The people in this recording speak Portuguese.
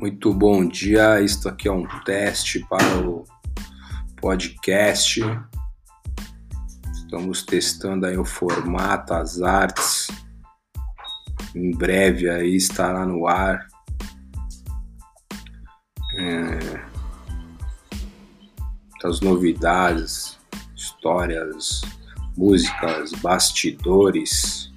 Muito bom dia. Isto aqui é um teste para o podcast. Estamos testando aí o formato, as artes. Em breve aí estará no ar. É... As novidades, histórias, músicas, bastidores